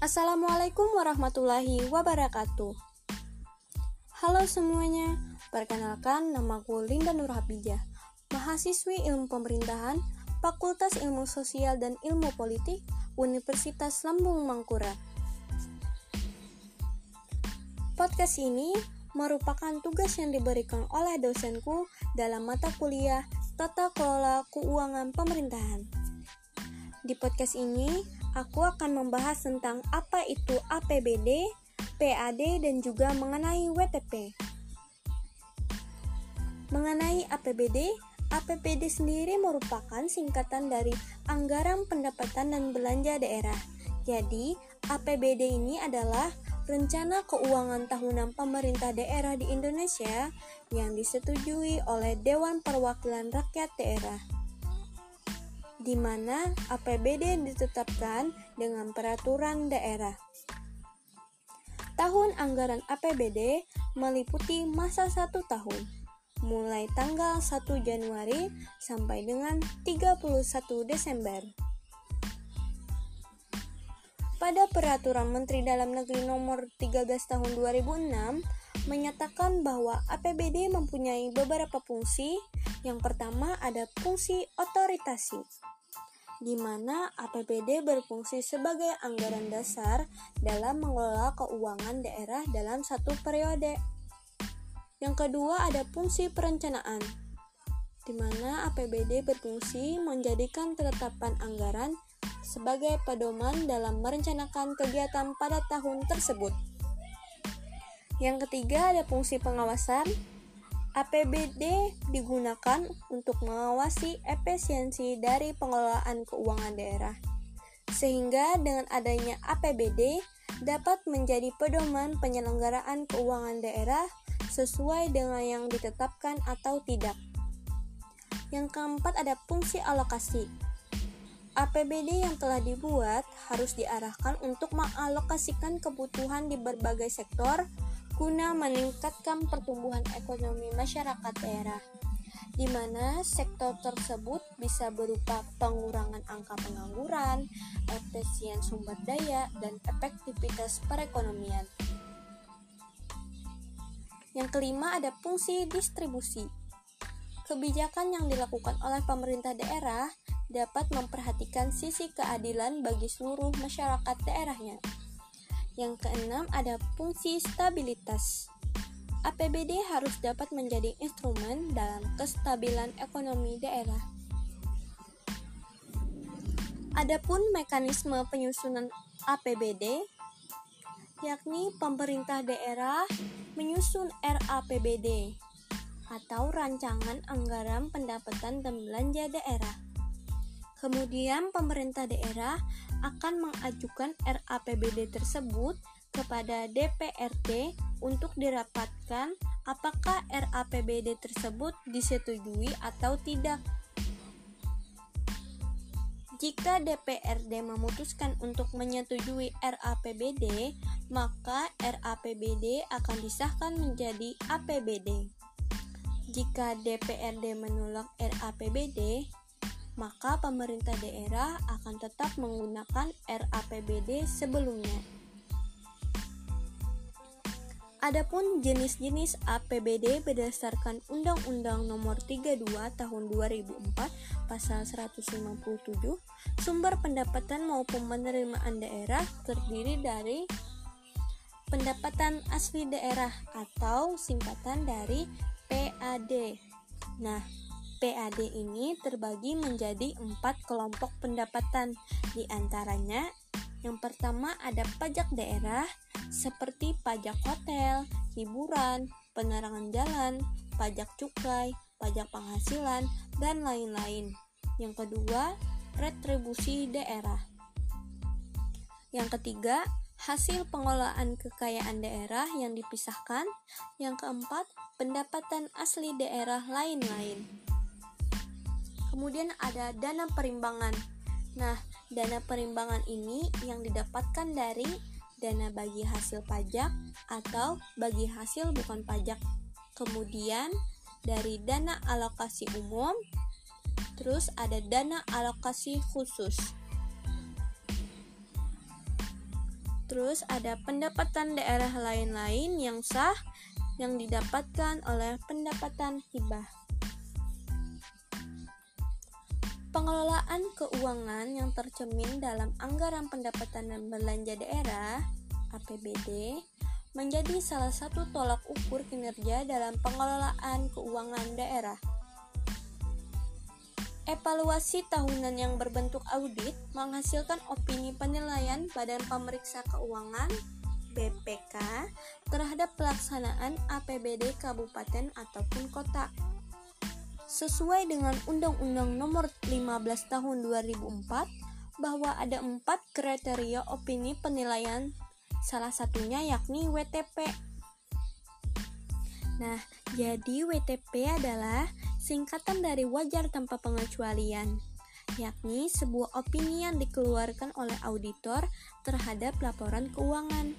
Assalamualaikum warahmatullahi wabarakatuh. Halo semuanya, perkenalkan namaku Linda Nur Habijah, mahasiswi Ilmu Pemerintahan, Fakultas Ilmu Sosial dan Ilmu Politik, Universitas Lambung Mangkurat. Podcast ini merupakan tugas yang diberikan oleh dosenku dalam mata kuliah Tata Kelola Keuangan Pemerintahan. Di podcast ini, aku akan membahas tentang apa itu APBD, PAD, dan juga mengenai WTP. Mengenai APBD, APBD sendiri merupakan singkatan dari Anggaran Pendapatan dan Belanja Daerah. Jadi, APBD ini adalah Rencana Keuangan Tahunan Pemerintah Daerah di Indonesia yang disetujui oleh Dewan Perwakilan Rakyat Daerah di mana APBD ditetapkan dengan peraturan daerah. Tahun anggaran APBD meliputi masa satu tahun, mulai tanggal 1 Januari sampai dengan 31 Desember. Pada Peraturan Menteri Dalam Negeri Nomor 13 Tahun 2006 menyatakan bahwa APBD mempunyai beberapa fungsi. Yang pertama ada fungsi otoritasi, di mana APBD berfungsi sebagai anggaran dasar dalam mengelola keuangan daerah dalam satu periode. Yang kedua ada fungsi perencanaan, di mana APBD berfungsi menjadikan ketetapan anggaran sebagai pedoman dalam merencanakan kegiatan pada tahun tersebut. Yang ketiga ada fungsi pengawasan. APBD digunakan untuk mengawasi efisiensi dari pengelolaan keuangan daerah. Sehingga dengan adanya APBD dapat menjadi pedoman penyelenggaraan keuangan daerah sesuai dengan yang ditetapkan atau tidak. Yang keempat ada fungsi alokasi. APBD yang telah dibuat harus diarahkan untuk mengalokasikan kebutuhan di berbagai sektor guna meningkatkan pertumbuhan ekonomi masyarakat daerah, di mana sektor tersebut bisa berupa pengurangan angka pengangguran, efisien sumber daya, dan efektivitas perekonomian. Yang kelima ada fungsi distribusi. Kebijakan yang dilakukan oleh pemerintah daerah dapat memperhatikan sisi keadilan bagi seluruh masyarakat daerahnya. Yang keenam ada fungsi stabilitas. APBD harus dapat menjadi instrumen dalam kestabilan ekonomi daerah. Adapun mekanisme penyusunan APBD yakni pemerintah daerah menyusun RAPBD atau Rancangan Anggaran Pendapatan dan Belanja Daerah Kemudian pemerintah daerah akan mengajukan RAPBD tersebut kepada DPRD untuk dirapatkan apakah RAPBD tersebut disetujui atau tidak. Jika DPRD memutuskan untuk menyetujui RAPBD, maka RAPBD akan disahkan menjadi APBD. Jika DPRD menolak RAPBD, maka pemerintah daerah akan tetap menggunakan RAPBD sebelumnya. Adapun jenis-jenis APBD berdasarkan Undang-Undang Nomor 32 Tahun 2004 Pasal 157, sumber pendapatan maupun penerimaan daerah terdiri dari pendapatan asli daerah atau singkatan dari PAD. Nah, PAD ini terbagi menjadi empat kelompok pendapatan, di antaranya yang pertama ada pajak daerah seperti pajak hotel, hiburan, penerangan jalan, pajak cukai, pajak penghasilan, dan lain-lain. Yang kedua, retribusi daerah. Yang ketiga, hasil pengelolaan kekayaan daerah yang dipisahkan. Yang keempat, pendapatan asli daerah lain-lain. Kemudian ada dana perimbangan. Nah, dana perimbangan ini yang didapatkan dari dana bagi hasil pajak atau bagi hasil bukan pajak. Kemudian dari dana alokasi umum, terus ada dana alokasi khusus. Terus ada pendapatan daerah lain-lain yang sah yang didapatkan oleh pendapatan hibah. Pengelolaan keuangan yang tercermin dalam anggaran pendapatan dan belanja daerah APBD menjadi salah satu tolak ukur kinerja dalam pengelolaan keuangan daerah. Evaluasi tahunan yang berbentuk audit menghasilkan opini penilaian Badan Pemeriksa Keuangan BPK terhadap pelaksanaan APBD kabupaten ataupun kota. Sesuai dengan Undang-Undang Nomor 15 Tahun 2004 bahwa ada empat kriteria opini penilaian Salah satunya yakni WTP. Nah, jadi WTP adalah singkatan dari wajar tanpa pengecualian, yakni sebuah opini yang dikeluarkan oleh auditor terhadap laporan keuangan.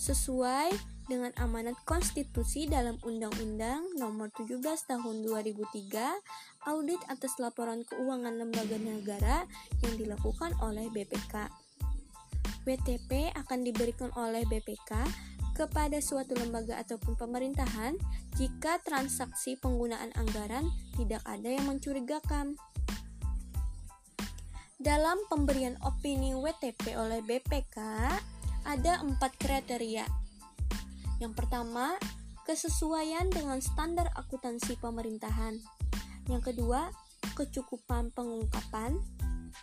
Sesuai dengan amanat konstitusi dalam Undang-Undang Nomor 17 Tahun 2003, audit atas laporan keuangan lembaga negara yang dilakukan oleh BPK. WTP akan diberikan oleh BPK kepada suatu lembaga ataupun pemerintahan jika transaksi penggunaan anggaran tidak ada yang mencurigakan. Dalam pemberian opini WTP oleh BPK, ada empat kriteria. Yang pertama, kesesuaian dengan standar akuntansi pemerintahan. Yang kedua, kecukupan pengungkapan.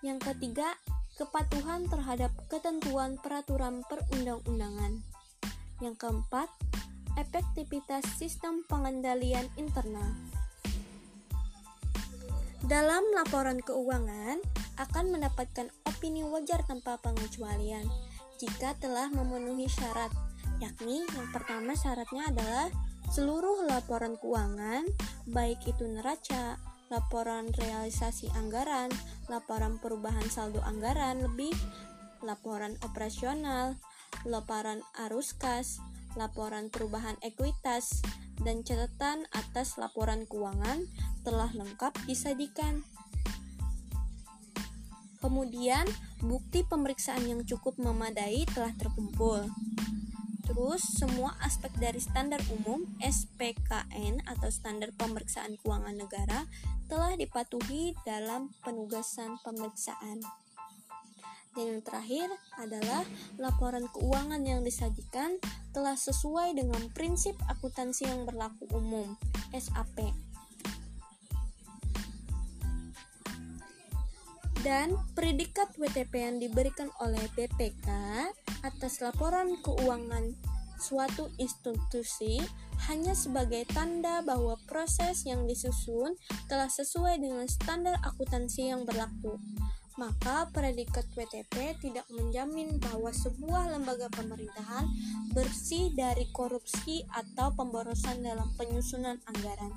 Yang ketiga, kepatuhan terhadap ketentuan peraturan perundang-undangan. Yang keempat, efektivitas sistem pengendalian internal. Dalam laporan keuangan akan mendapatkan opini wajar tanpa pengecualian jika telah memenuhi syarat, yakni yang pertama syaratnya adalah seluruh laporan keuangan, baik itu neraca, laporan realisasi anggaran, laporan perubahan saldo anggaran lebih, laporan operasional, laporan arus kas, laporan perubahan ekuitas, dan catatan atas laporan keuangan telah lengkap disajikan. Kemudian, bukti pemeriksaan yang cukup memadai telah terkumpul. Terus, semua aspek dari standar umum SPKN atau standar pemeriksaan keuangan negara telah dipatuhi dalam penugasan pemeriksaan. Dan yang terakhir adalah laporan keuangan yang disajikan telah sesuai dengan prinsip akuntansi yang berlaku umum SAP. Dan predikat WTP yang diberikan oleh BPK atas laporan keuangan suatu institusi hanya sebagai tanda bahwa proses yang disusun telah sesuai dengan standar akuntansi yang berlaku. Maka predikat WTP tidak menjamin bahwa sebuah lembaga pemerintahan bersih dari korupsi atau pemborosan dalam penyusunan anggaran.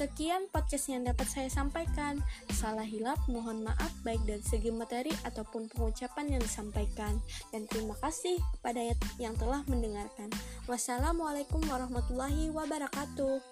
Sekian podcast yang dapat saya sampaikan. Salah hilap, mohon maaf baik dari segi materi ataupun pengucapan yang disampaikan. Dan terima kasih kepada yang telah mendengarkan. Wassalamualaikum warahmatullahi wabarakatuh.